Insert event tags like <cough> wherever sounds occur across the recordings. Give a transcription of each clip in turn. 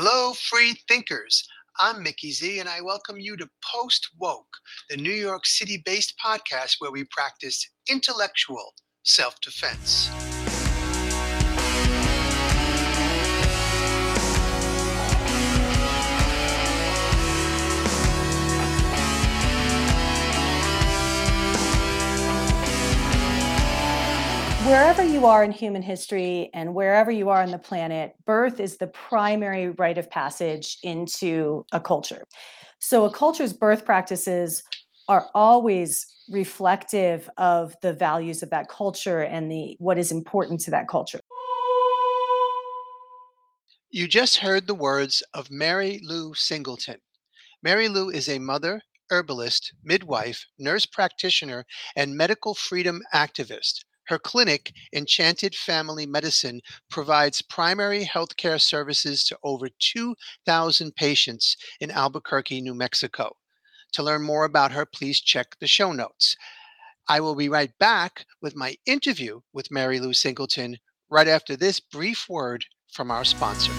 Hello, free thinkers. I'm Mickey Z, and I welcome you to Post Woke, the New York City based podcast where we practice intellectual self defense. Wherever you are in human history and wherever you are on the planet, birth is the primary rite of passage into a culture. So, a culture's birth practices are always reflective of the values of that culture and the what is important to that culture. You just heard the words of Mary Lou Singleton. Mary Lou is a mother, herbalist, midwife, nurse practitioner, and medical freedom activist. Her clinic, Enchanted Family Medicine, provides primary health care services to over 2,000 patients in Albuquerque, New Mexico. To learn more about her, please check the show notes. I will be right back with my interview with Mary Lou Singleton right after this brief word from our sponsor.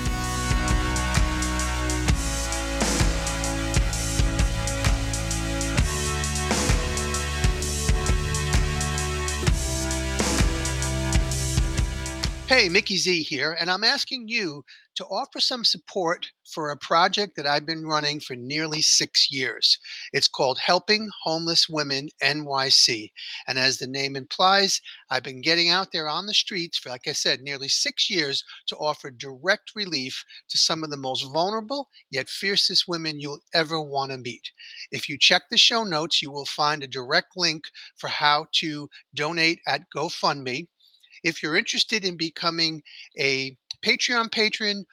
Hey, Mickey Z here, and I'm asking you to offer some support for a project that I've been running for nearly six years. It's called Helping Homeless Women NYC. And as the name implies, I've been getting out there on the streets for, like I said, nearly six years to offer direct relief to some of the most vulnerable yet fiercest women you'll ever want to meet. If you check the show notes, you will find a direct link for how to donate at GoFundMe if you're interested in becoming a Patreon patron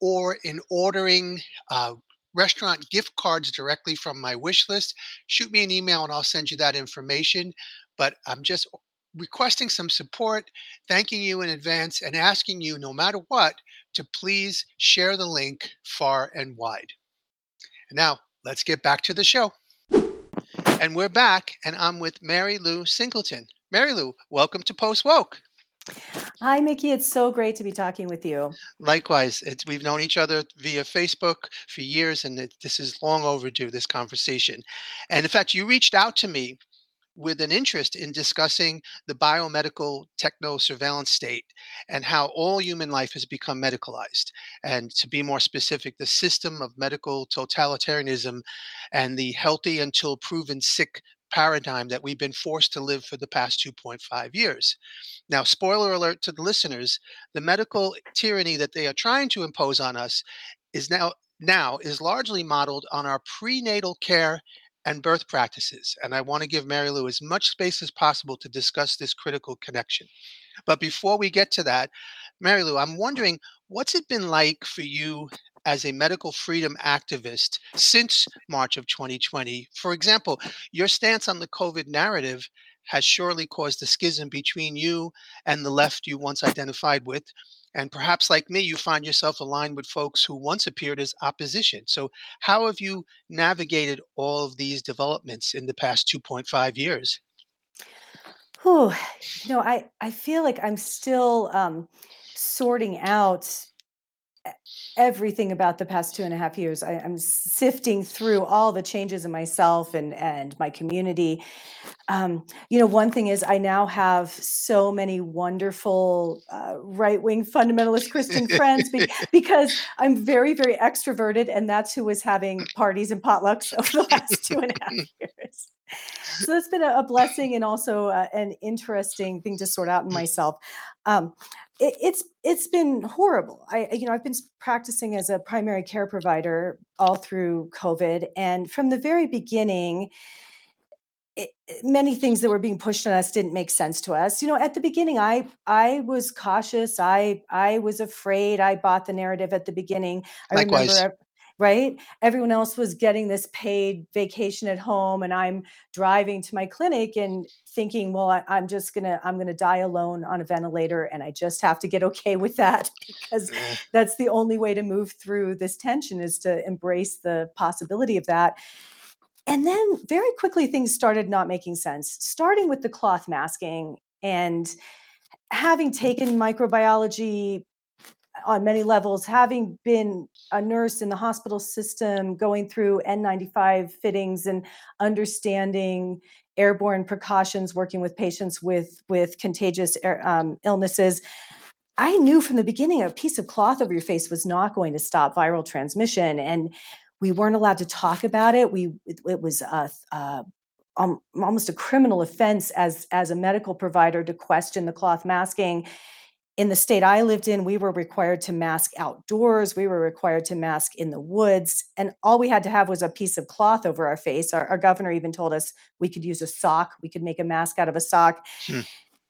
or in ordering uh, restaurant gift cards directly from my wish list, shoot me an email and I'll send you that information. But I'm just requesting some support, thanking you in advance, and asking you, no matter what, to please share the link far and wide. Now, let's get back to the show. And we're back, and I'm with Mary Lou Singleton. Mary Lou, welcome to Post Woke. Hi, Mickey. It's so great to be talking with you. Likewise, it's, we've known each other via Facebook for years, and it, this is long overdue, this conversation. And in fact, you reached out to me with an interest in discussing the biomedical techno surveillance state and how all human life has become medicalized. And to be more specific, the system of medical totalitarianism and the healthy until proven sick paradigm that we've been forced to live for the past 2.5 years. Now, spoiler alert to the listeners, the medical tyranny that they are trying to impose on us is now now is largely modeled on our prenatal care and birth practices. And I want to give Mary Lou as much space as possible to discuss this critical connection. But before we get to that, Mary Lou, I'm wondering what's it been like for you as a medical freedom activist since March of 2020. For example, your stance on the COVID narrative has surely caused a schism between you and the left you once identified with. And perhaps, like me, you find yourself aligned with folks who once appeared as opposition. So, how have you navigated all of these developments in the past 2.5 years? Oh, you know, I, I feel like I'm still um, sorting out everything about the past two and a half years. I, am sifting through all the changes in myself and and my community. Um, you know, one thing is I now have so many wonderful uh, right wing fundamentalist Christian friends be- <laughs> because I'm very very extroverted, and that's who was having parties and potlucks <laughs> over the last two and a half <laughs> years. So that's been a, a blessing and also uh, an interesting thing to sort out in myself. Um, it, it's it's been horrible. I you know I've been practicing as a primary care provider all through COVID, and from the very beginning. It, many things that were being pushed on us didn't make sense to us you know at the beginning i i was cautious i i was afraid i bought the narrative at the beginning i Likewise. remember right? Everyone else was getting this paid vacation at home, and I'm driving to my clinic and thinking, well, I, am just gonna I'm gonna die alone on a ventilator, and I just have to get okay with that <laughs> because mm. that's the only way to move through this tension is to embrace the possibility of that. And then very quickly things started not making sense, starting with the cloth masking and having taken microbiology on many levels, having been a nurse in the hospital system, going through N95 fittings and understanding airborne precautions, working with patients with with contagious air, um, illnesses. I knew from the beginning a piece of cloth over your face was not going to stop viral transmission, and we weren't allowed to talk about it. We it, it was a, um, almost a criminal offense as as a medical provider to question the cloth masking in the state I lived in, we were required to mask outdoors. We were required to mask in the woods. And all we had to have was a piece of cloth over our face. Our, our governor even told us we could use a sock, we could make a mask out of a sock. Hmm.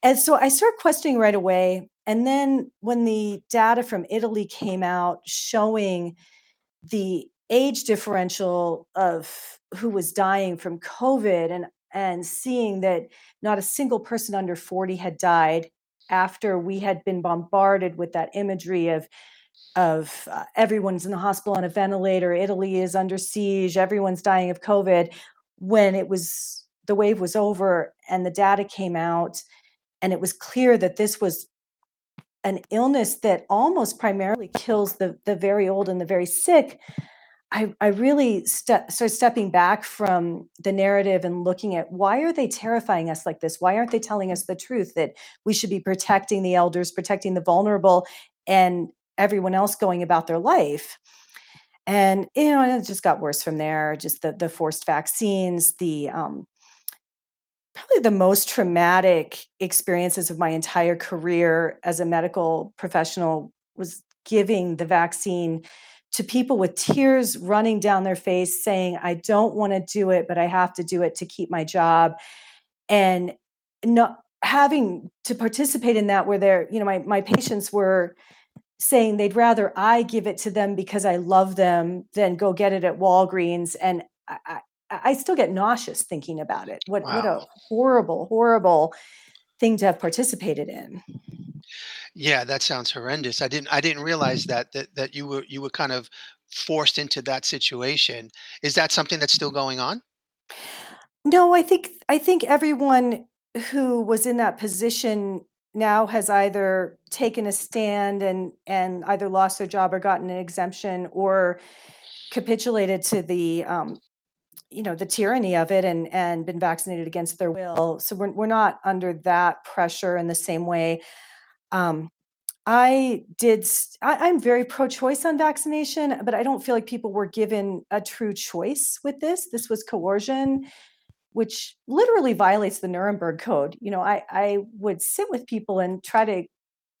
And so I started questioning right away. And then when the data from Italy came out showing the age differential of who was dying from COVID and and seeing that not a single person under 40 had died after we had been bombarded with that imagery of of uh, everyone's in the hospital on a ventilator italy is under siege everyone's dying of covid when it was the wave was over and the data came out and it was clear that this was an illness that almost primarily kills the the very old and the very sick I, I really start stepping back from the narrative and looking at why are they terrifying us like this? Why aren't they telling us the truth that we should be protecting the elders, protecting the vulnerable, and everyone else going about their life? And you know, it just got worse from there. Just the the forced vaccines, the um, probably the most traumatic experiences of my entire career as a medical professional was giving the vaccine to people with tears running down their face saying, I don't want to do it, but I have to do it to keep my job. And not having to participate in that where they're, you know, my, my patients were saying they'd rather I give it to them because I love them than go get it at Walgreens. And I, I, I still get nauseous thinking about it. What wow. what a horrible, horrible thing to have participated in. Yeah, that sounds horrendous. I didn't I didn't realize that that that you were you were kind of forced into that situation. Is that something that's still going on? No, I think I think everyone who was in that position now has either taken a stand and and either lost their job or gotten an exemption or capitulated to the um, you know the tyranny of it and and been vaccinated against their will. So we're we're not under that pressure in the same way. Um, I did, I, I'm very pro choice on vaccination, but I don't feel like people were given a true choice with this. This was coercion, which literally violates the Nuremberg Code. You know, I, I would sit with people and try to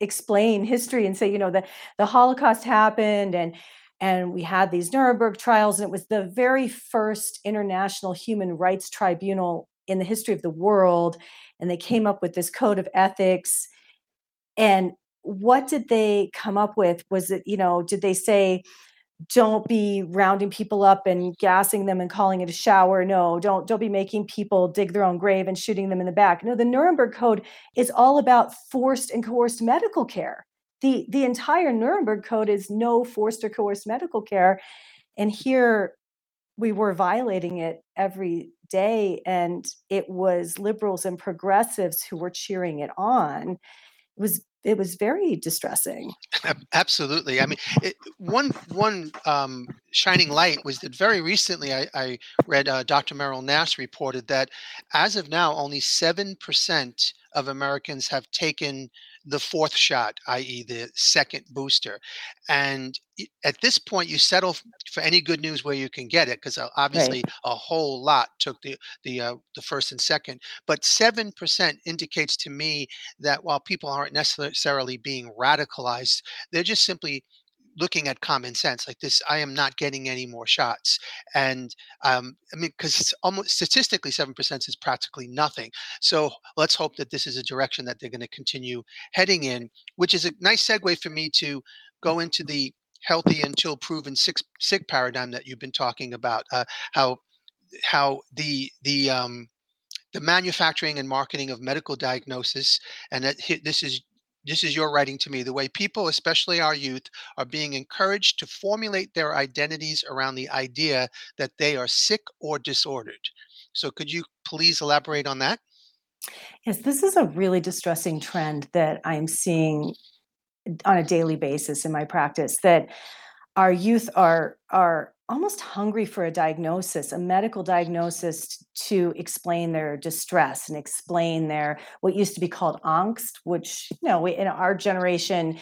explain history and say, you know, the, the Holocaust happened and and we had these Nuremberg trials, and it was the very first international human rights tribunal in the history of the world. And they came up with this code of ethics and what did they come up with? Was it you know did they say don't be rounding people up and gassing them and calling it a shower. No don't don't be making people dig their own grave and shooting them in the back. No the nuremberg code is all about forced and coerced medical care. The the entire nuremberg code is no forced or coerced medical care and here we were violating it every day and it was liberals and progressives who were cheering it on was it was very distressing. Absolutely. I mean, it, one one um, shining light was that very recently I, I read uh, Dr. Meryl Nass reported that as of now, only seven percent of Americans have taken the fourth shot, i.e., the second booster. And at this point, you settle for any good news where you can get it, because uh, obviously right. a whole lot took the the uh, the first and second. But seven percent indicates to me that while people aren't necessarily being radicalized, they're just simply looking at common sense like this i am not getting any more shots. And um, i mean because almost statistically 7% is practically nothing. So let's hope that this is a direction that they're going to continue heading in which is a nice segue for me to go into the healthy until proven sick, sick paradigm that you've been talking about uh, how how the the um, the manufacturing and marketing of medical diagnosis and that this is this is your writing to me the way people especially our youth are being encouraged to formulate their identities around the idea that they are sick or disordered. So could you please elaborate on that? Yes this is a really distressing trend that i'm seeing on a daily basis in my practice that our youth are are almost hungry for a diagnosis, a medical diagnosis to explain their distress and explain their what used to be called angst, which you know we, in our generation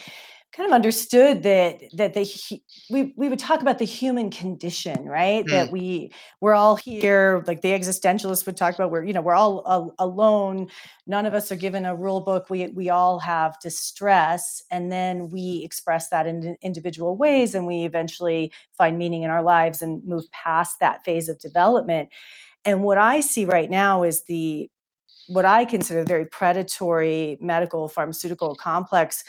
kind of understood that that the we we would talk about the human condition right? Mm. that we we're all here like the existentialists would talk about we're you know we're all alone. None of us are given a rule book. We we all have distress. And then we express that in individual ways and we eventually find meaning in our lives and move past that phase of development. And what i see right now is the what i consider very predatory medical pharmaceutical complex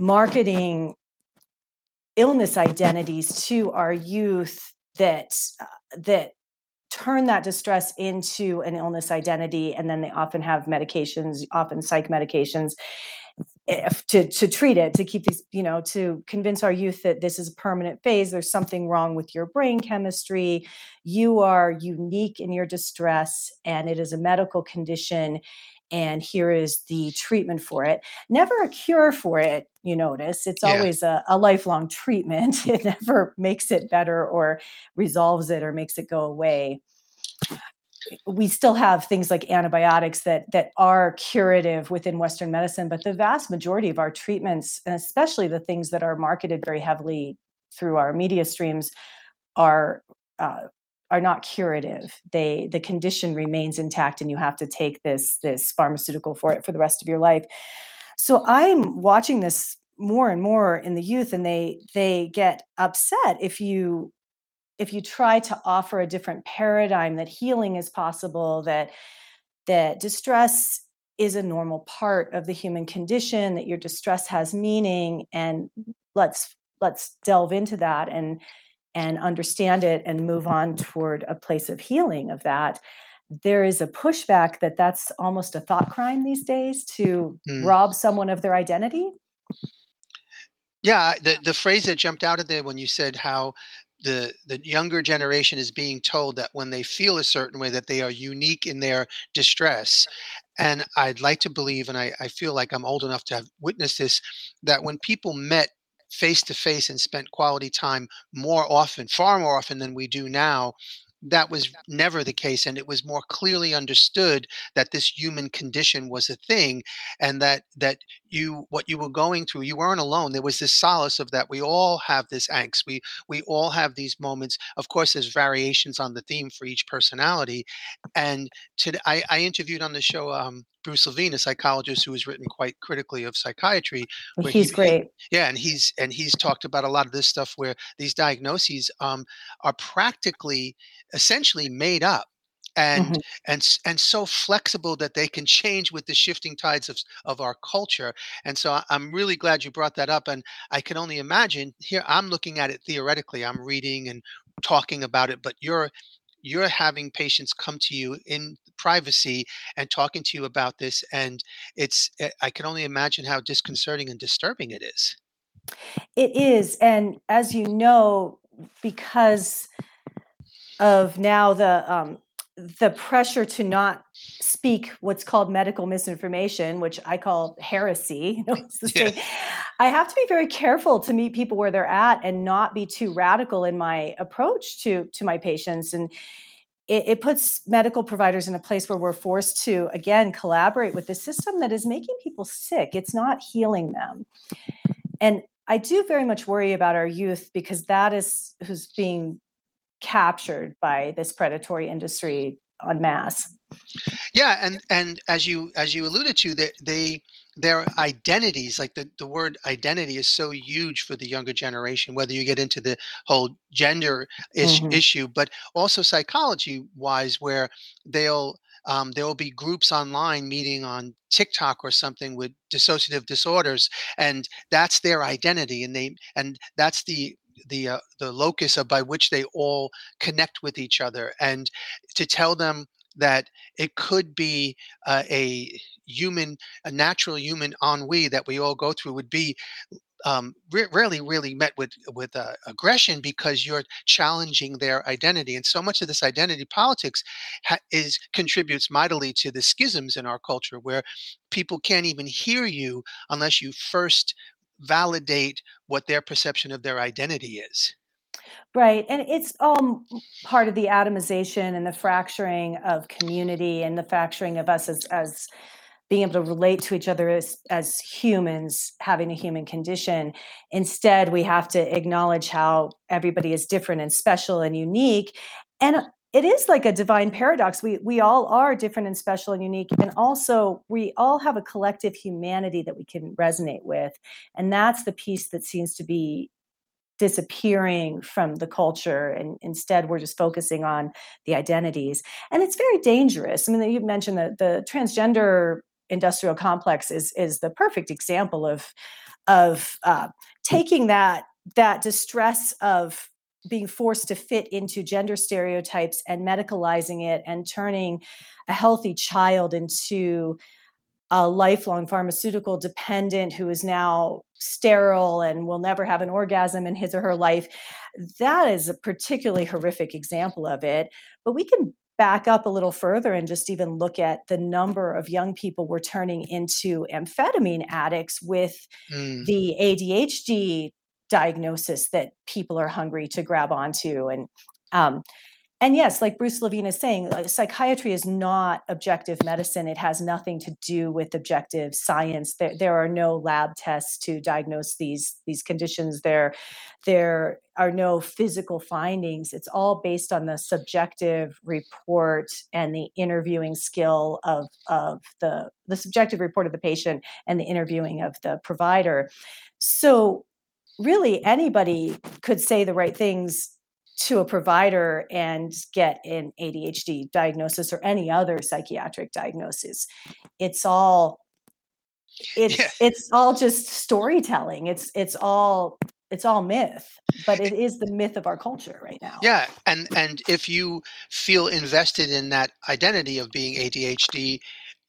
marketing illness identities to our youth that uh, that turn that distress into an illness identity and then they often have medications often psych medications if, to to treat it to keep these you know to convince our youth that this is a permanent phase there's something wrong with your brain chemistry you are unique in your distress and it is a medical condition and here is the treatment for it. Never a cure for it, you notice. It's yeah. always a, a, lifelong treatment. <laughs> It never makes it better or resolves it or makes it go away. We still have things like antibiotics that that are curative within Western medicine, but the vast majority of our treatments, and especially the things that are marketed very heavily through our media streams, are uh, are not curative. They the condition remains intact and you have to take this this pharmaceutical for it for the rest of your life. So i'm watching this more and more in the youth and they they get upset if you if you try to offer a different paradigm that healing is possible that that distress is a normal part of the human condition that your distress has meaning and let's let's delve into that and and understand it and move on toward a place of healing of that there is a pushback that that's almost a thought crime these days to mm. rob someone of their identity. Yeah the, the phrase that jumped out of there when you said how the the younger generation is being told that when they feel a certain way that they are unique in their distress. And i'd like to believe and I, I feel like i'm old enough to have witnessed this that when people met face to face and spent quality time more often, far more often than we do now, that was never the case and it was more clearly understood that this human condition was a thing and that that you what you were going through you weren't alone there was this solace of that we all have this angst we we all have these moments of course there's variations on the theme for each personality and today i, I interviewed on the show um, Bruce Levine, a psychologist who has written quite critically of psychiatry. He's he, great. Yeah, and he's and he's talked about a lot of this stuff where these diagnoses um, are practically essentially made up and mm-hmm. and and so flexible that they can change with the shifting tides of of our culture and so i'm really glad you brought that up and i can only imagine here i'm looking at it theoretically i'm reading and talking about it but you're you're having patients come to you in privacy and talking to you about this and it's eh, i can only imagine how disconcerting and disturbing it is it is and as you know because of now the um, the pressure to not speak what's called medical misinformation, which I call heresy. <laughs> You know, yeah. I have to be very careful to meet people where they're at and not be too radical in my approach to to my patients. And it, it puts medical providers in a place where we're forced to again collaborate with the system that is making people sick. It's not healing them. And I do very much worry about our youth because that is who's being captured by this predatory industry on mass yeah and and as you as you alluded to that they their identities like the, the word identity is so huge for the younger generation whether you get into the whole gender is, mm-hmm. issue but also psychology wise where they'll um, there will be groups online meeting on TikTok or something with dissociative disorders, and that's their identity, and they and that's the the uh, the locus of by which they all connect with each other and to tell them that it could be uh, a human a natural human ennui that we all go through would be um, re- rarely really met with with uh, aggression because you're challenging their identity and so much of this identity politics ha- is contributes mightily to the schisms in our culture where people can't even hear you unless you first validate what their perception of their identity is. Right. And it's all part of the atomization and the fracturing of community and the fracturing of us as as being able to relate to each other as as humans having a human condition. Instead, we have to acknowledge how everybody is different and special and unique. And it is like a divine paradox. We we all are different and special and unique. And also we all have a collective humanity that we can resonate with. And that's the piece that seems to be disappearing from the culture and instead we're just focusing on the identities and it's very dangerous i mean you mentioned that the transgender industrial complex is is the perfect example of of uh, taking that that distress of being forced to fit into gender stereotypes and medicalizing it and turning a healthy child into a lifelong pharmaceutical dependent who is now sterile and will never have an orgasm in his or her life. That is a particularly horrific example of it. But we can back up a little further and just even look at the number of young people we're turning into amphetamine addicts with mm. the ADHD diagnosis that people are hungry to grab onto. And um, and yes, like Bruce Levine is saying, psychiatry is not objective medicine. It has nothing to do with objective science. There, there are no lab tests to diagnose these these conditions. There, there are no physical findings. It's all based on the subjective report and the interviewing skill of of the the subjective report of the patient and the interviewing of the provider. So, really, anybody could say the right things to a provider and get an ADHD diagnosis or any other psychiatric diagnosis. It's all it's yeah. it's all just storytelling. It's it's all it's all myth, but it is the myth of our culture right now. Yeah, and and if you feel invested in that identity of being ADHD,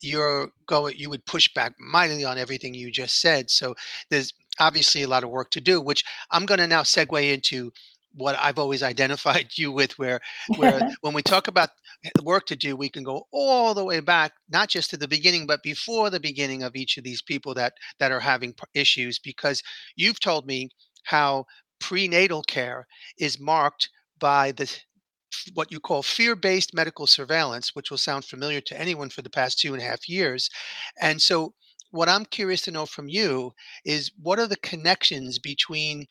you're going you would push back mightily on everything you just said. So there's obviously a lot of work to do, which I'm going to now segue into what I've always <laughs> identified you with, where where <laughs> when we talk about work to do, we can go all the way back, not just to the beginning, but before the beginning of each of these people that that are having issues. Because you've told me how prenatal care is marked by the what you call fear-based medical surveillance, which will sound familiar to anyone for the past two and a half years. And so what I'm curious to know from you is what are the connections between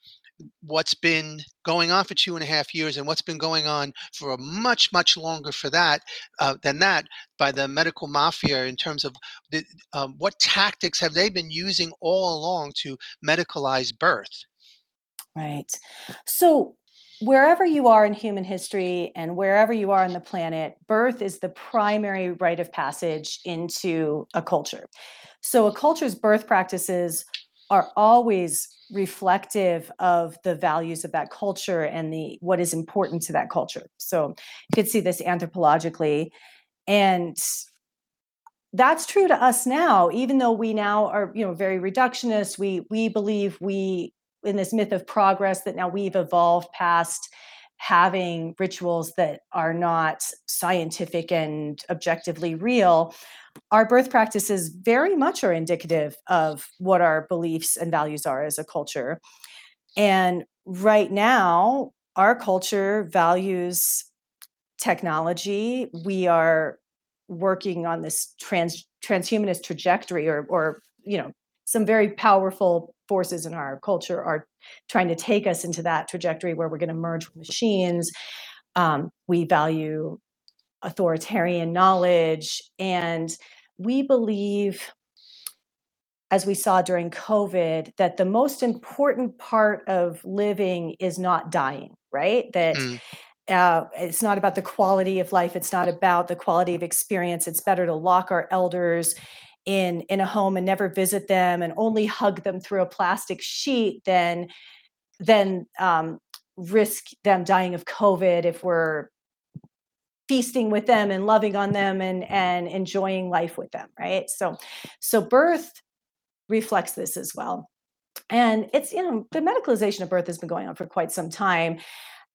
what's been going on for two and a half years and what's been going on for a much much longer for that uh, than that by the medical mafia in terms of the, um, what tactics have they been using all along to medicalize birth? Right. So wherever you are in human history and wherever you are on the planet birth is the primary rite of passage into a culture so a culture's birth practices are always reflective of the values of that culture and the what is important to that culture. So you could see this anthropologically. And that's true to us now even though we now are you know very reductionist we we believe we in this myth of progress that now we've evolved past having rituals that are not scientific and objectively real our birth practices very much are indicative of what our beliefs and values are as a culture. And right now, our culture values technology. We are working on this trans transhumanist trajectory or or you know some very powerful forces in our culture are trying to take us into that trajectory where we're going to merge with machines um, we value authoritarian knowledge. And we believe, as we saw during COVID, that the most important part of living is not dying, right? That mm. Uh, it's not about the quality of life. It's not about the quality of experience. It's better to lock our elders in in a home and never visit them and only hug them through a plastic sheet then then um, risk them dying of COVID if we're feasting with them and loving on them and and enjoying life with them right? So so birth reflects this as well. And it's you know the medicalization of birth has been going on for quite some time.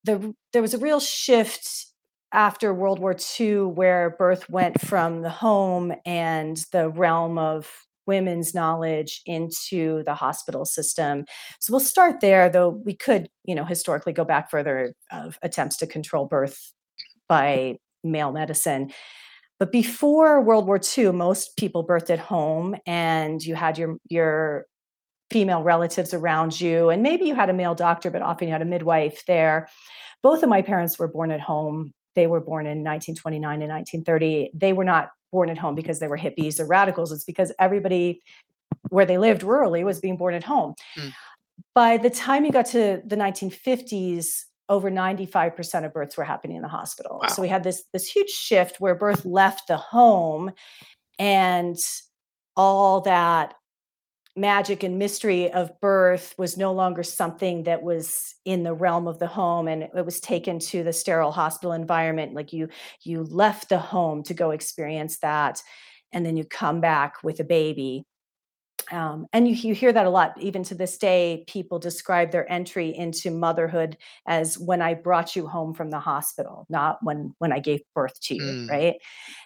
The there was a real shift after world war ii where birth went from the home and the realm of women's knowledge into the hospital system. So we'll start there, though we could, you know, historically go back further of attempts to control birth by male medicine. But before World War II, most people birthed at home, and you had your your female relatives around you, and maybe you had a male doctor, but often you had a midwife there. Both of my parents were born at home. They were born in 1929 and 1930. They were not born at home because they were hippies or radicals. It's because everybody where they lived rurally was being born at home. Mm. By the time you got to the 1950s, over 95% of births were happening in the hospital. Wow. So we had this this huge shift where birth left the home and all that magic and mystery of birth was no longer something that was in the realm of the home and it was taken to the sterile hospital environment like you you left the home to go experience that and then you come back with a baby um, and you, you hear that a lot even to this day people describe their entry into motherhood as when i brought you home from the hospital not when when i gave birth to you mm. right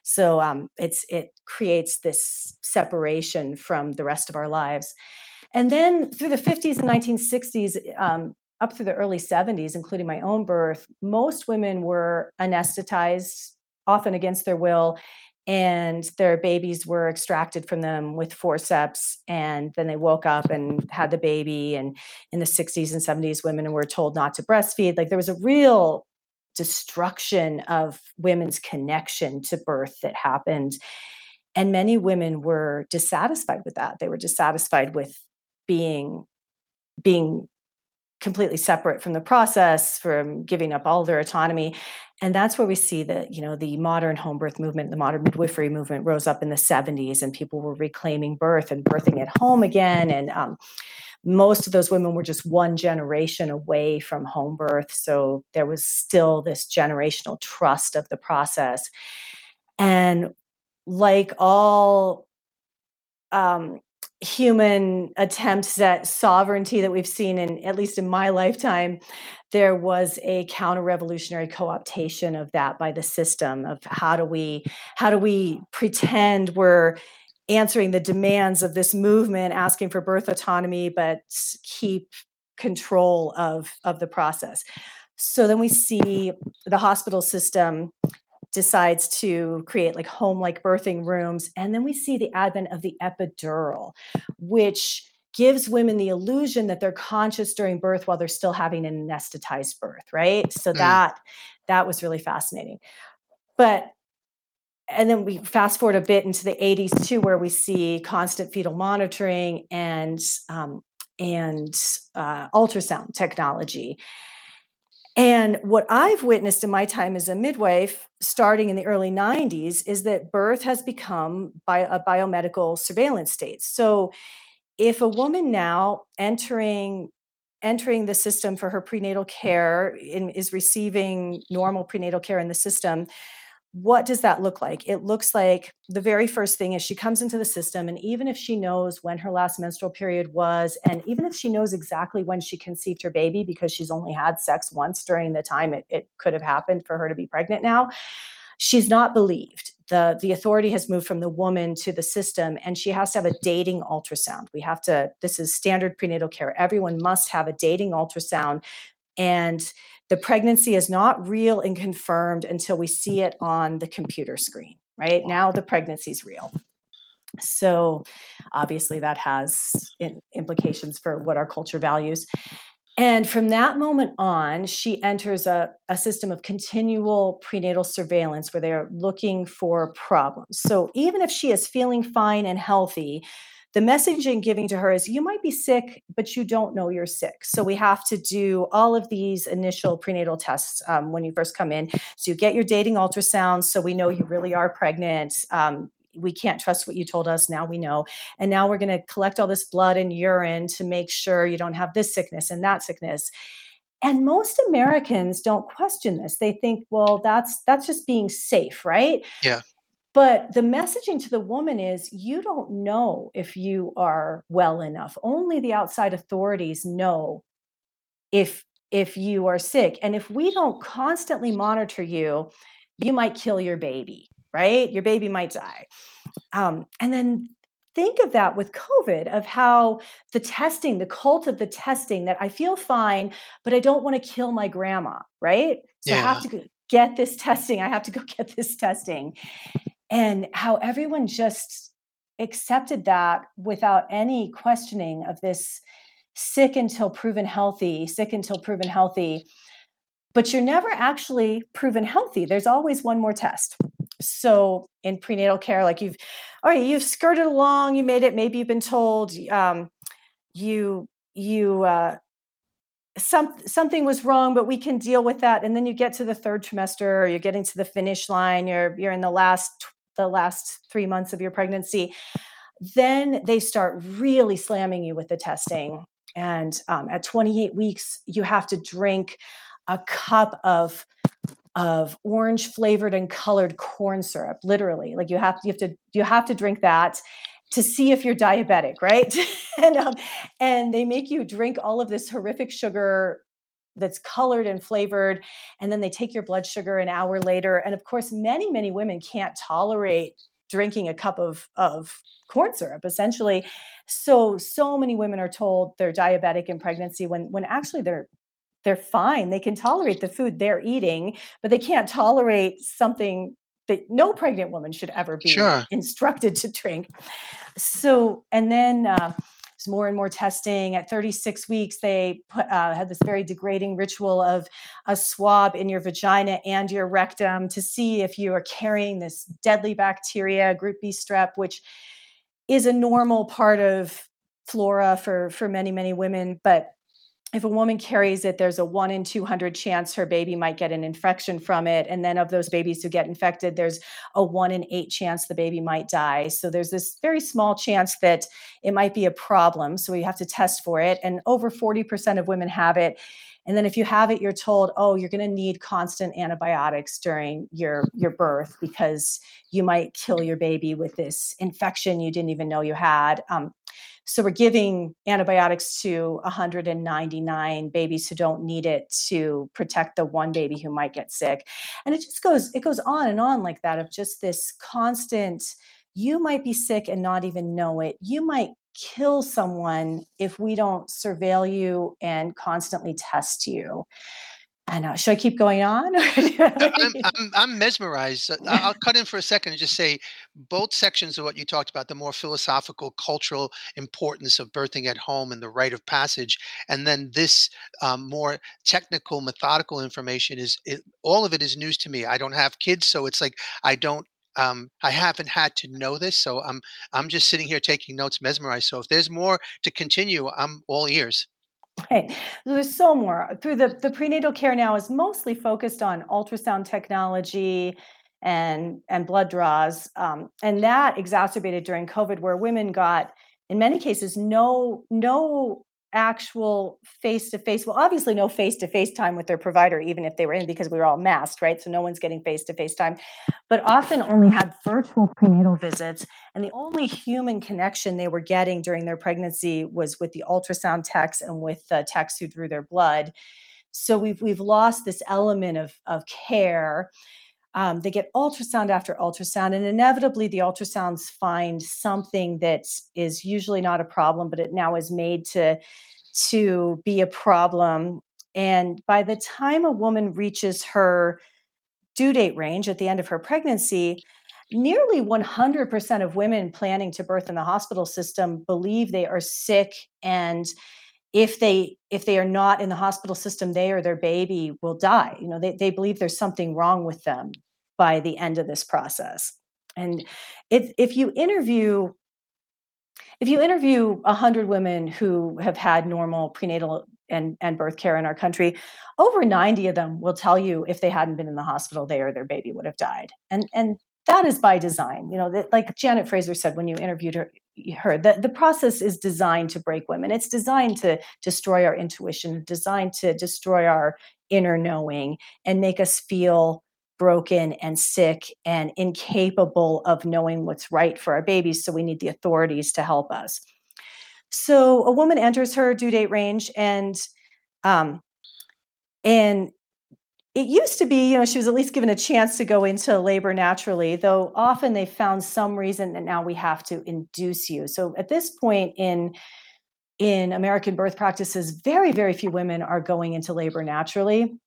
so um, it's it creates this separation from the rest of our lives and then through the 50s and 1960s um, up through the early 70s including my own birth most women were anesthetized often against their will and their babies were extracted from them with forceps and then they woke up and had the baby and in the 60s and 70s women were told not to breastfeed. Like there was a real destruction of women's connection to birth that happened and many women were dissatisfied with that. They were dissatisfied with being being completely separate from the process from giving up all their autonomy. And that's where we see that you know the modern home birth movement the modern midwifery movement rose up in the 70s and people were reclaiming birth and birthing at home again. And um, most of those women were just one generation away from home birth. So there was still this generational trust of the process. And like all um, human attempts at sovereignty that we've seen in at least in my lifetime there was a counter-revolutionary co-optation of that by the system of how do we how do we pretend we're answering the demands of this movement asking for birth autonomy but keep control of of the process. So then we see the hospital system decides to create like home like birthing rooms. And then we see the advent of the epidural, which gives women the illusion that they're conscious during birth while they're still having an anesthetized birth, right? So mm. that that was really fascinating. But and then we fast forward a bit into the 80s too, where we see constant fetal monitoring and um, and uh, ultrasound technology. And what I've witnessed in my time as a midwife, starting in the early 90s, is that birth has become bio, a biomedical surveillance state. So if a woman now entering entering the system for her prenatal care in, is receiving normal prenatal care in the system what does that look like? It looks like the very first thing is she comes into the system, and even if she knows when her last menstrual period was, and even if she knows exactly when she conceived her baby because she's only had sex once during the time it, it could have happened for her to be pregnant now, she's not believed. The, the authority has moved from the woman to the system, and she has to have a dating ultrasound. We have to, this is standard prenatal care. Everyone must have a dating ultrasound. And the pregnancy is not real and confirmed until we see it on the computer screen, right? Now the pregnancy is real. So obviously that has implications for what our culture values. And from that moment on, she enters a, a system of continual prenatal surveillance where they're looking for problems. So even if she is feeling fine and healthy, the messaging giving to her is you might be sick, but you don't know you're sick. So we have to do all of these initial prenatal tests um, when you first come in. So you get your dating ultrasound, so we know you really are pregnant. Um, we can't trust what you told us. Now we know. And now we're going to collect all this blood and urine to make sure you don't have this sickness and that sickness. And most Americans don't question this. They think, well, that's that's just being safe, right? Yeah. But the messaging to the woman is you don't know if you are well enough. Only the outside authorities know if if you are sick. And if we don't constantly monitor you, you might kill your baby, right? Your baby might die. Um, and then think of that with COVID, of how the testing, the cult of the testing, that I feel fine, but I don't want to kill my grandma, right? So I have to get this <laughs> testing. I have to go get this testing. And how everyone just accepted that without any questioning of this sick until proven healthy, sick until proven healthy. But you're never actually proven healthy. There's always one more test. So in prenatal care, like you've, all right, you've skirted along, you made it. Maybe you've been told um, you you uh, some something was wrong, but we can deal with that. And then you get to the third trimester, or you're getting to the finish line. You're you're in the last the last three months of your pregnancy. Then they start really slamming you with the testing. And um, at 28 weeks, you have to drink a cup of of orange flavored and colored corn syrup literally like you have you have to you have to drink that to see if you're diabetic right <laughs> and um, and they make you drink all of this horrific sugar that's colored and flavored and then they take your blood sugar an hour later and of course many many women can't tolerate drinking a cup of of corn syrup essentially so so many women are told they're diabetic in pregnancy when when actually they're they're fine. They can tolerate the food they're eating, but they can't tolerate something that no pregnant woman should ever be Sure. instructed to drink. So, and then uh, more and more testing. At 36 weeks, they put, uh, had this very degrading ritual of a swab in your vagina and your rectum to see if you are carrying this deadly bacteria, group B strep, which is a normal part of flora for for many many women but if a woman carries it, there's a one in 200 chance her baby might get an infection from it. And then of those babies who get infected, there's a one in eight chance the baby might die. So there's this very small chance that it might be a problem. So we have to test for it. And over 40% of women have it. And then if you have it, you're told, oh, you're going to need constant antibiotics during your, your birth because you might kill your baby with this infection you didn't even know you had. Um, so we're giving antibiotics to 199 babies who don't need it to protect the one baby who might get sick. And it just goes, it goes on and on like that of just this constant, you might be sick and not even know it. You might kill someone if we don't surveil you and constantly test you. I know. Should I keep going on? <laughs> I'm, <laughs> I'm, I'm mesmerized. I'll cut in for a second and just say both sections of what you talked about the more philosophical, cultural importance of birthing at home and the rite of passage, and then this um, more technical, methodical information is it, all of it is news to me. I don't have kids, so it's like I don't. Um, I haven't had to know this, so I'm I'm just sitting here taking notes, mesmerized. So if there's more to continue, I'm all ears. Right. There's so more. Through the the prenatal care now is mostly focused on ultrasound technology and and blood draws, um, and that exacerbated during COVID, where women got, in many cases, no no actual face to face. Well, obviously, no face to face time with their provider, even if they were in, because we were all masked, right? So no one's getting face to face time, but often only had virtual prenatal visits and the only human connection they were getting during their pregnancy was with the ultrasound techs and with the techs who drew their blood. So we've we've lost this element of of care. Um, they get ultrasound after ultrasound, and inevitably the ultrasounds find something that is usually not a problem, but it now is made to to be a problem. And by the time a woman reaches her due date range at the end of her pregnancy, nearly 100% of women planning to birth in the hospital system believe they are sick and if they if they are not in the hospital system they or their baby will die. You know they, they believe there's something wrong with them by the end of this process. And if if you interview if you interview 100 women who have had normal prenatal and, and birth care in our country over 90 of them will tell you if they hadn't been in the hospital they or their baby would have died. And and that is by design. You know that like janet fraser said when you interviewed her her the, the process is designed to break women. It's designed to destroy our intuition designed to destroy our inner knowing and make us feel broken and sick and incapable of knowing what's right for our babies so we need the authorities to help us. So a woman enters her due date range and um and it used to be, you know, she was at least given a chance to go into labor naturally, though often they found some reason that now we have to induce you. So at this point in in American birth practices, very, very few women are going into labor naturally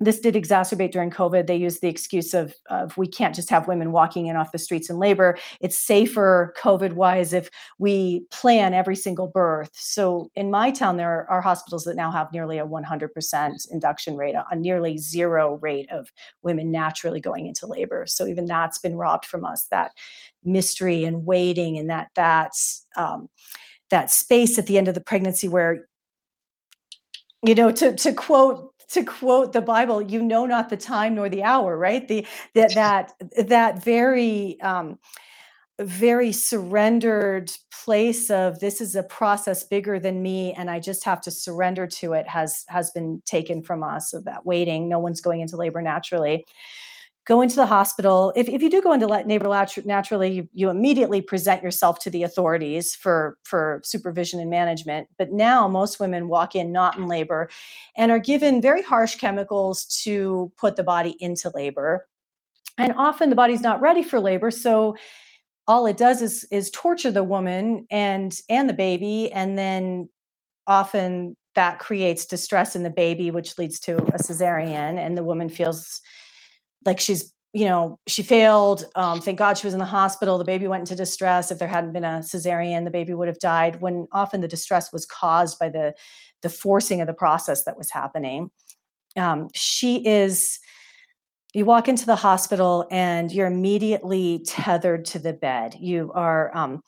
this did exacerbate during COVID. They used the excuse of, of we can't just have women walking in off the streets in labor. It's safer COVID wise if we plan every single birth. So in my town, there are hospitals that now have nearly a 100% induction rate, a nearly zero rate of women naturally going into labor. So even that's been robbed from us. That mystery and waiting and that that's um, that space at the end of the pregnancy where you know to to quote to quote the Bible, you know not the time nor the hour, right? The that that that very um, very surrendered place of this is a process bigger than me and i just have to surrender to it has has been taken from us of that waiting no one's going into labor naturally go into the hospital. If, if you do go into labor naturally, you, you immediately present yourself to the authorities for, for supervision and management. But now most women walk in not in labor and are given very harsh chemicals to put the body into labor. And often the body's not ready for labor. So all it does is is torture the woman and and the baby and then often that creates distress in the baby which leads to a cesarean and the woman feels like she's you know she failed um, thank god she was in the hospital the baby went into distress if there hadn't been a cesarean the baby would have died when often the distress was caused by the the forcing of the process that was happening. Um, she is you walk into the hospital and you're immediately tethered to the bed. You are um,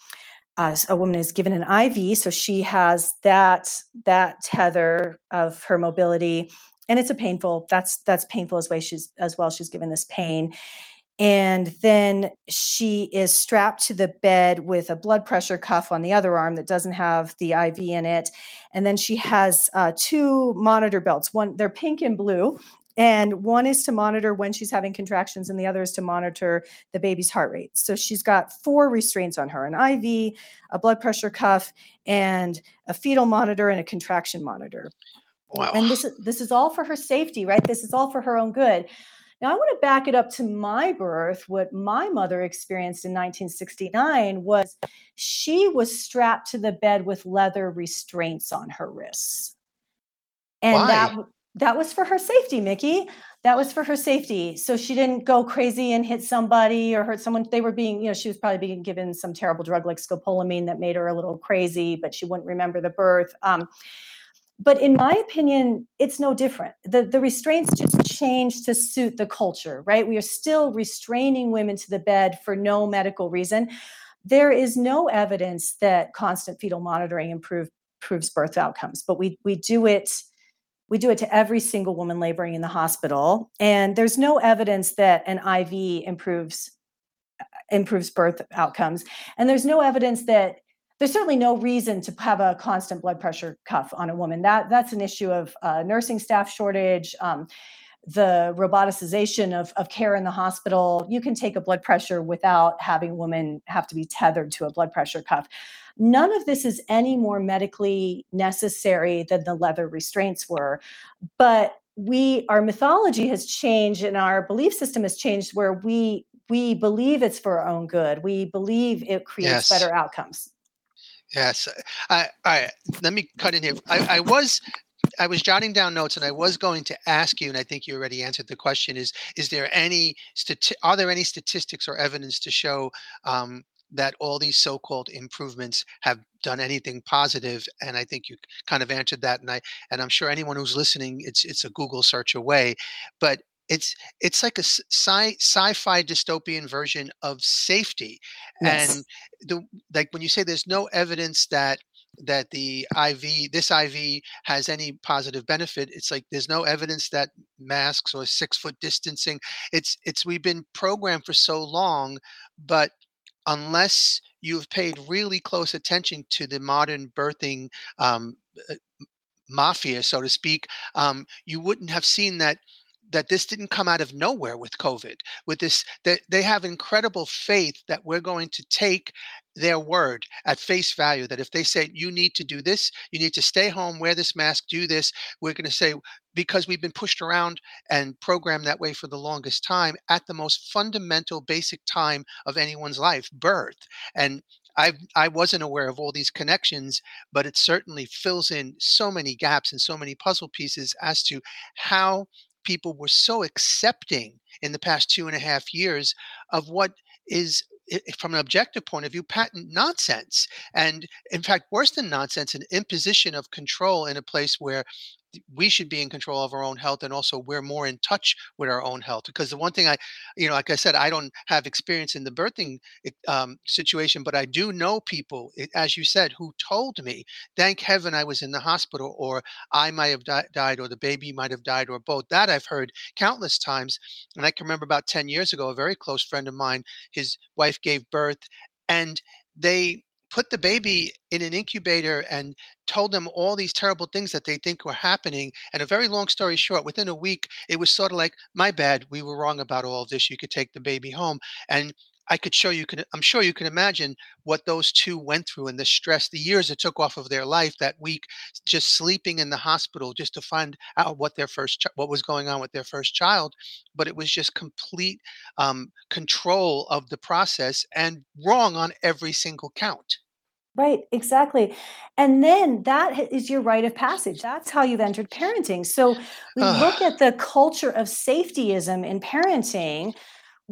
uh, a woman is given an iv so she has that that tether of her mobility and it's a painful that's that's painful as way she's as well she's given this pain and then she is strapped to the bed with a blood pressure cuff on the other arm that doesn't have the iv in it and then she has uh, two monitor belts one they're pink and blue and one is to monitor when she's having contractions and the other is to monitor the baby's heart rate. So she's got four restraints on her an iv a blood pressure cuff and a fetal monitor and a contraction monitor Wow. And this is this is all for her safety, right? This is all for her own good. Now I want to back it up to my birth. What my mother experienced in 1969 was she was strapped to the bed with leather restraints on her wrists. And Why? that that was for her safety, Mickey. That was for her safety. So she didn't go crazy and hit somebody or hurt someone. They were being, you know, she was probably being given some terrible drug like scopolamine that made her a little crazy, but she wouldn't remember the birth. Um, but in my opinion it's no different. The, the restraints just change to suit the culture right? We are still restraining women to the bed for no medical reason. There is no evidence that constant fetal monitoring improve, improves birth outcomes but we we do it we do it to every single woman laboring in the hospital. And there's no evidence that an iv improves improves birth outcomes. And there's no evidence that there's certainly no reason to have a constant blood pressure cuff on a woman. That that's an issue of uh, nursing staff shortage. Um, the roboticization of, of care in the hospital, you can take a blood pressure without having women have to be tethered to a blood pressure cuff. None of this is any more medically necessary than the leather restraints were. But we our mythology has changed and our belief system has changed where we we believe it's for our own good. We believe it creates Yes. better outcomes. Yes. I, I let me cut in here. I, I was I was jotting down notes and I was going to ask you, and I think you already answered the question, is is there any stati- are there any statistics or evidence to show um, that all these so-called improvements have done anything positive? And I think you kind of answered that. And I and I'm sure anyone who's listening, it's it's a Google search away. But it's it's like a sci sci-fi dystopian version of safety Yes. and the like when you say there's no evidence that that the iv this iv has any positive benefit it's like there's no evidence that masks or six foot distancing it's it's we've been programmed for so long but unless you've paid really close attention to the modern birthing um, uh, mafia so to speak um, you wouldn't have seen that that this didn't come out of nowhere with covid with this that they have incredible faith that we're going to take their word at face value that if they say you need to do this, you need to stay home, wear this mask, do this, we're going to say because we've been pushed around and programmed that way for the longest time at the most fundamental basic time of anyone's life, birth. And I I wasn't aware of all these connections, but it certainly fills in so many gaps and so many puzzle pieces as to how people were so accepting in the past two and a half years of what is from an objective point of view, patent nonsense. And in fact, worse than nonsense, an imposition of control in a place where we should be in control of our own health and also we're more in touch with our own health because the one thing i you know like i said i don't have experience in the birthing um, situation but i do know people as you said who told me thank heaven i was in the hospital or i might have di- died or the baby might have died or both. That i've heard countless times and i can remember about 10 years ago a very close friend of mine his wife gave birth and they put the baby in an incubator and told them all these terrible things that they think were happening. And a very long story short, within a week, it was sort of like, my bad, we were wrong about all of this. You could take the baby home. And I could show you can I'm sure you can imagine what those two went through and the stress, the years it took off of their life that week, just sleeping in the hospital just to find out what their first what was going on with their first child. But it was just complete um, control of the process and wrong on every single count. Right, exactly. And then that is your rite of passage. That's how you've entered parenting. So we look at the culture of safetyism in parenting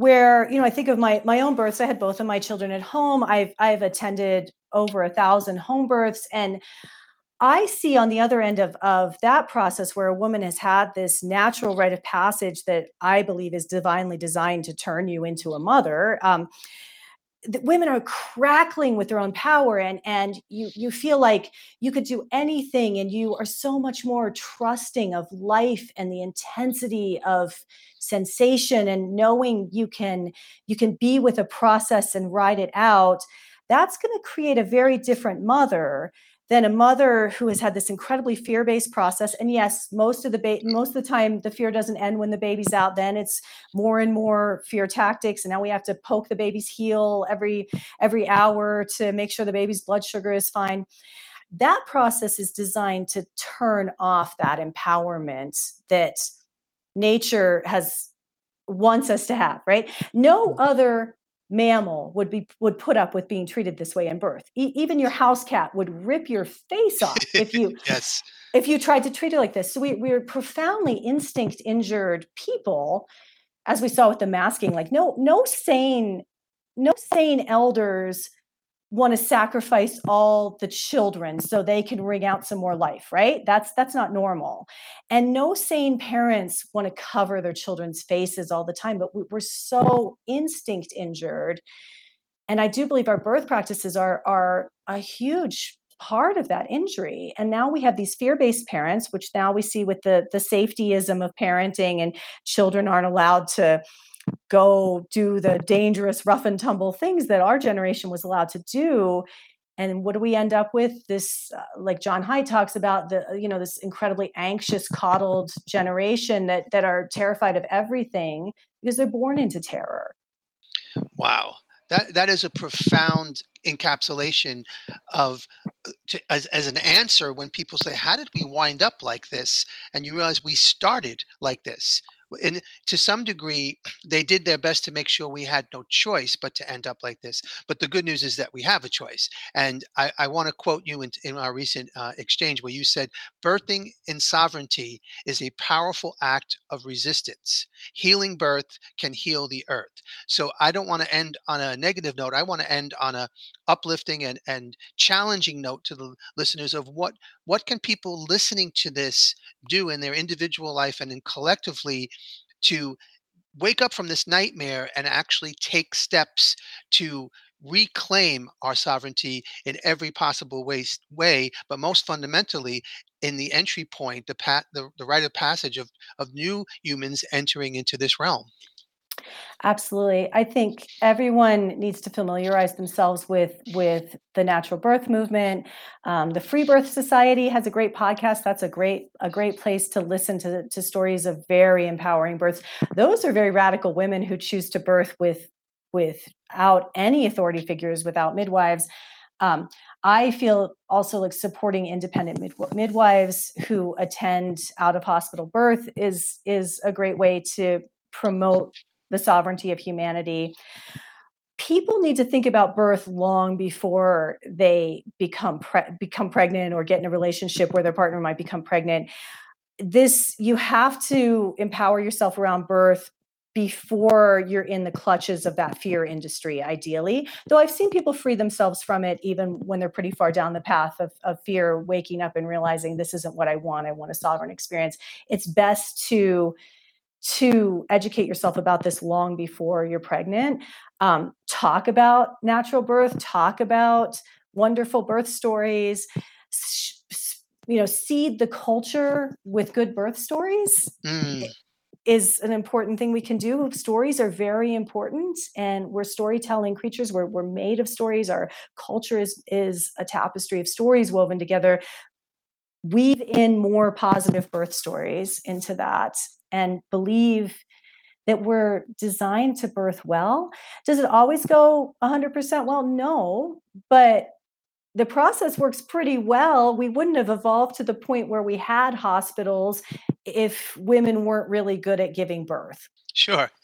where, you know, I think of my my own births. I had both of my children at home. I've I've attended over a thousand home births and I see on the other end of, of that process where a woman has had this natural rite of passage that I believe is divinely designed to turn you into a mother. Um, the women are crackling with their own power and and you you feel like you could do anything and you are so much more trusting of life and the intensity of sensation and knowing you can you can be with a process and ride it out. That's going to create a very different mother than a mother who has had this incredibly fear-based process. And yes most of the ba- most of the time the fear doesn't end when the baby's out. Then it's more and more fear tactics. And now we have to poke the baby's heel every every hour to make sure the baby's blood sugar is fine. That process is designed to turn off that empowerment that nature has wants us to have right? No mm-hmm. other mammal would be would put up with being treated this way in birth. E- even your house cat would rip your face off if you <laughs> yes if you tried to treat it like this. So we we're profoundly instinct injured people, as we saw with the masking. Like no no sane no sane elders want to sacrifice all the children so they can wring out some more life right? That's that's not normal. And no sane parents want to cover their children's faces all the time but we're so instinct injured. And i do believe our birth practices are are a huge part of that injury. And now we have these fear-based parents which now we see with the the safetyism of parenting and children aren't allowed to go do the dangerous rough and tumble things that our generation was allowed to do. And what do we end up with? This uh, like john haidt talks about the you know this incredibly anxious coddled generation that that are terrified of everything because they're born into terror. Wow. That that is a profound encapsulation of uh, to, as, as an answer when people say how did we wind up like this? And you realize we started like this and to some degree <clears throat> they did their best to make sure we had no choice but to end up like this but the good news is that we have a choice and i, I want to quote you in, in our recent uh, exchange where you said birthing in sovereignty is a powerful act of resistance. Healing birth can heal the earth. So i don't want to end on a negative note i want to end on a uplifting and, and challenging note to the listeners of what what can people listening to this do in their individual life and in collectively to wake up from this nightmare and actually take steps to reclaim our sovereignty in every possible way, way but most fundamentally in the entry point the, pat, the, the rite of passage of, of new humans entering into this realm Absolutely. I think everyone needs to familiarize themselves with with the natural birth movement. Um, the Free Birth Society has a great podcast. That's a great a great place to listen to to stories of very empowering births. Those are very radical women who choose to birth with without any authority figures, without midwives. Um, I feel also like supporting independent mid- midwives who attend out of hospital birth is is a great way to promote the sovereignty of humanity. People need to think about birth long before they become pre- become pregnant or get in a relationship where their partner might become pregnant. This you have to empower yourself around birth before you're in the clutches of that fear industry, ideally. Though I've seen people free themselves from it even when they're pretty far down the path of, of fear, waking up and realizing this isn't what I want. I want a sovereign experience. It's best to to educate yourself about this long before you're pregnant. Um, talk about natural birth, talk about wonderful birth stories. you know, seed the culture with good birth stories. Mm is an important thing we can do. Stories are very important, and we're storytelling creatures. We're, we're made of stories. Our culture is, is a tapestry of stories woven together. Weave in more positive birth stories into that and believe that we're designed to birth well. Does it always go 100% well? No, but the process works pretty well. We wouldn't have evolved to the point where we had hospitals if women weren't really good at giving birth. Sure. <laughs>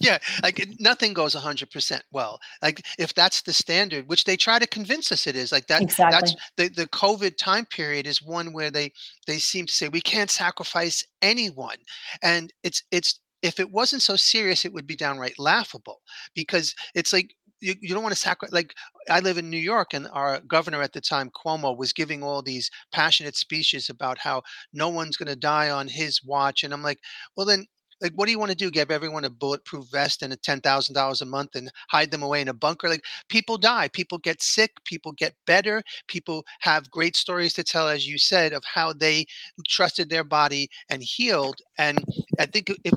Yeah, like nothing goes 100% well. Like if that's the standard, which they try to convince us it is, like that exactly. that's the the COVID time period is one where they they seem to say we can't sacrifice anyone. And it's it's if it wasn't so serious it would be downright laughable because it's like you, you don't want to sacrifice like i live in new york and our governor at the time cuomo was giving all these passionate speeches about how no one's going to die on his watch and i'm like well then like what do you want to do? Give everyone a bulletproof vest and a $10000 a month and hide them away in a bunker? Like people die. People get sick. People get better. People have great stories to tell as you said of how they trusted their body and healed. And i think if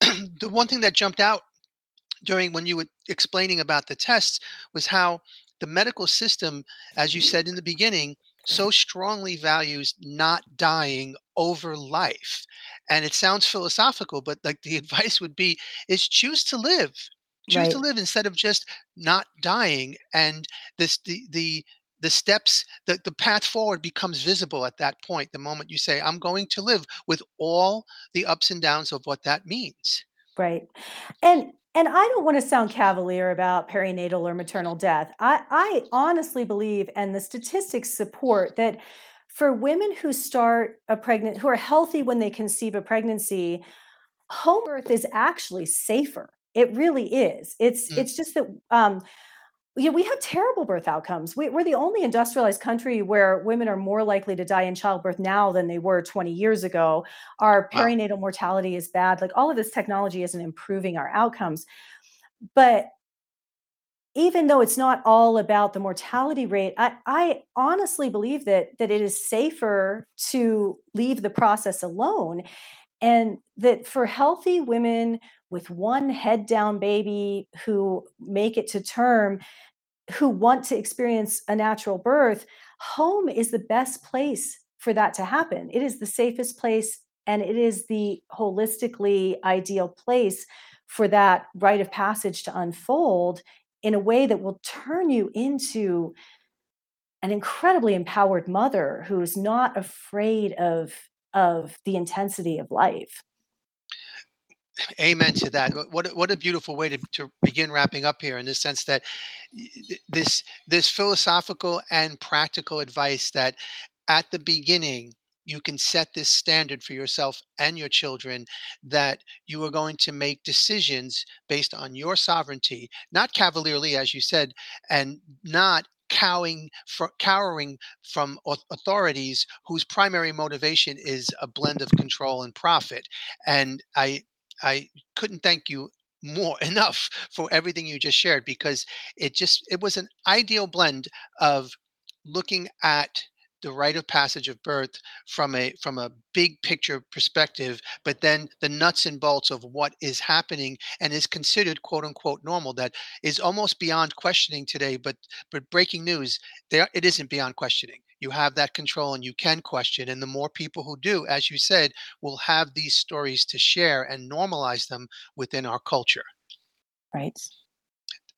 <clears throat> the one thing that jumped out during when you were explaining about the tests was how the medical system, as you said in the beginning, so strongly values not dying over life. And it sounds philosophical, but like the <laughs> advice would be is choose to live. Choose right. to live instead of just not dying. And this the the the steps, the, the path forward becomes visible at that point, the moment you say, I'm going to live with all the ups and downs of what that means. Right. And and I don't want to sound cavalier about perinatal or maternal death. I, I honestly believe, and the statistics support that for women who start a pregnant, who are healthy when they conceive a pregnancy, home birth is actually safer. It really is. It's mm. it's just that um, yeah, we have terrible birth outcomes. We, are the only industrialized country where women are more likely to die in childbirth now than they were 20 years ago. Our perinatal wow. mortality is bad. Like all of this technology isn't improving our outcomes. But even though it's not all about the mortality rate, I, I honestly believe that that it is safer to leave the process alone. And that for healthy women with one head down baby who make it to term who want to experience a natural birth home is the best place for that to happen. It is the safest place and it is the holistically ideal place for that rite of passage to unfold in a way that will turn you into an incredibly empowered mother who's not afraid of of the intensity of life amen to that. What what a beautiful way to, to begin wrapping up here in the sense that this this philosophical and practical advice that at the beginning you can set this standard for yourself and your children that you are going to make decisions based on your sovereignty not cavalierly as you said and not cowing for, cowering from authorities whose primary motivation is a blend of control and profit. And i I couldn't thank you more <laughs> enough for everything you just shared because it just it was an ideal blend of looking at the rite of passage of birth from a from a big picture perspective but then the nuts and bolts of what is happening and is considered quote unquote normal that is almost beyond questioning today but but breaking news there it isn't beyond questioning you have that control and you can question and the more people who do as you said will have these stories to share and normalize them within our culture right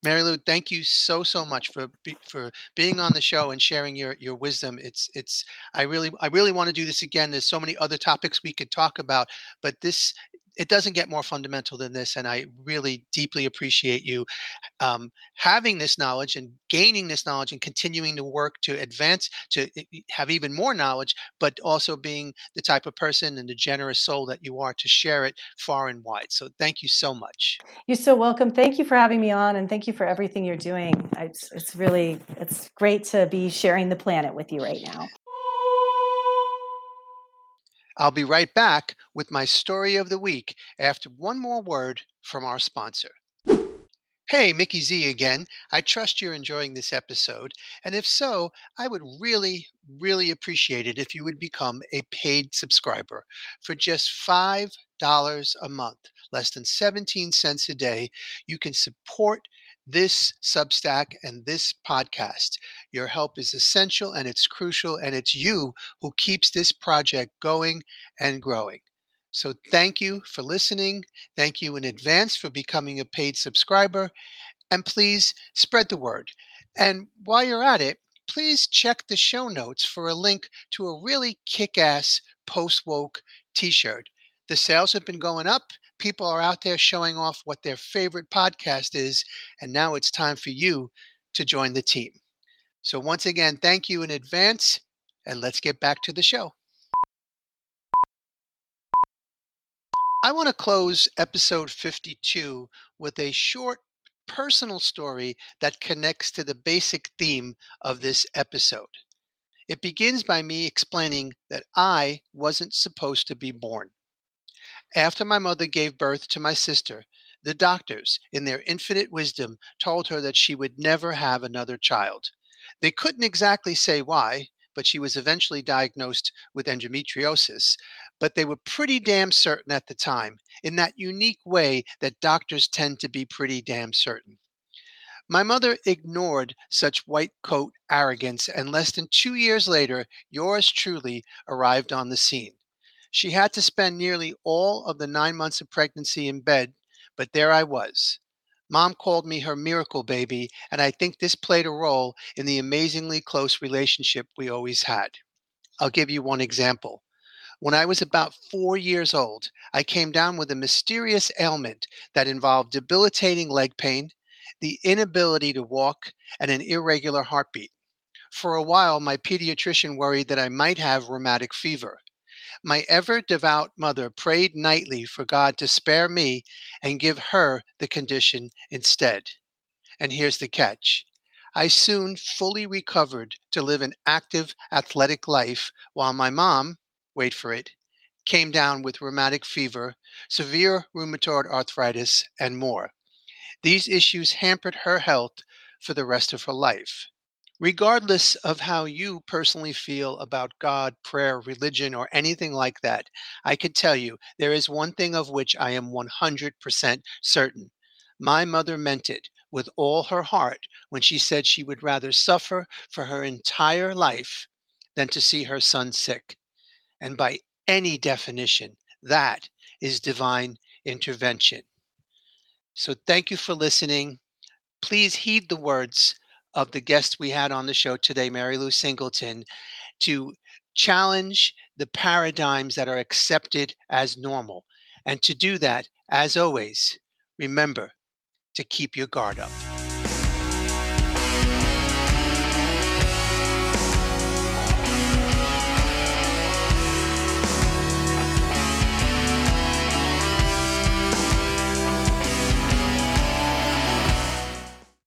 Mary Lou, thank you so so much for for being on the show and sharing your your wisdom. It's it's I really I really want to do this again. There's so many other topics we could talk about, but this it doesn't get more fundamental than this. And I really deeply appreciate you um, having this knowledge and gaining this knowledge and continuing to work to advance to have even more knowledge, but also being the type of person and the generous soul that you are to share it far and wide. So thank you so much. You're so welcome. Thank you for having me on, and thank you for everything you're doing. It's, it's really it's great to be sharing the planet with you right now. I'll be right back with my story of the week after one more word from our sponsor. Hey, Mickey Z again. I trust you're enjoying this episode. And if so, I would really, really appreciate it if you would become a paid subscriber for just $5 a month, less than 17 cents a day. You can support this Substack and this podcast. Your help is essential and it's crucial, and it's you who keeps this project going and growing. So thank you for listening. Thank you in advance for becoming a paid subscriber. And please spread the word. And while you're at it, please check the show notes for a link to a really kick ass post woke t shirt. The sales have been going up people are out there showing off what their favorite podcast is. And now it's time for you to join the team. So, once again, thank you in advance. And let's get back to the show. I want to close episode 52 with a short personal story that connects to the basic theme of this episode. It begins by me explaining that I wasn't supposed to be born. After my mother gave birth to my sister, the doctors, in their infinite wisdom, told her that she would never have another child. They couldn't exactly say why, but she was eventually diagnosed with endometriosis. But they were pretty damn certain at the time, in that unique way that doctors tend to be pretty damn certain. My mother ignored such white coat arrogance, and less than two years later, yours truly arrived on the scene. She had to spend nearly all of the nine months of pregnancy in bed, but there I was. Mom called me her miracle baby, and I think this played a role in the amazingly close relationship we always had. I'll give you one example. When I was about four years old, I came down with a mysterious ailment that involved debilitating leg pain, the inability to walk, and an irregular heartbeat. For a while, my pediatrician worried that I might have rheumatic fever. My ever devout mother prayed nightly for God to spare me and give her the condition instead. And here's the catch I soon fully recovered to live an active, athletic life while my mom, wait for it, came down with rheumatic fever, severe rheumatoid arthritis, and more. These issues hampered her health for the rest of her life regardless of how you personally feel about God, prayer, religion, or anything like that, I can tell you there is one thing of which I am 100% certain. My mother meant it with all her heart when she said she would rather suffer for her entire life than to see her son sick. And by any definition, that is divine intervention. So thank you for listening. Please heed the words of the guest we had on the show today, Mary Lou Singleton, to challenge the paradigms that are accepted as normal. And to do that, as always, remember to keep your guard up.